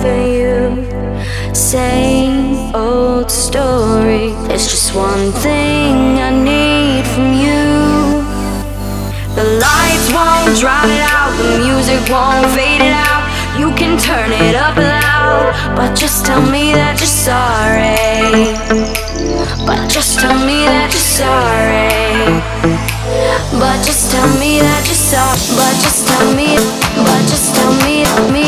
for you. Same old story. There's just one thing I need from you. The lights won't drown it out, the music won't fade it out. You can turn it up loud, but just tell me that you're sorry. just tell me that you saw, but just tell me, but just tell me, me.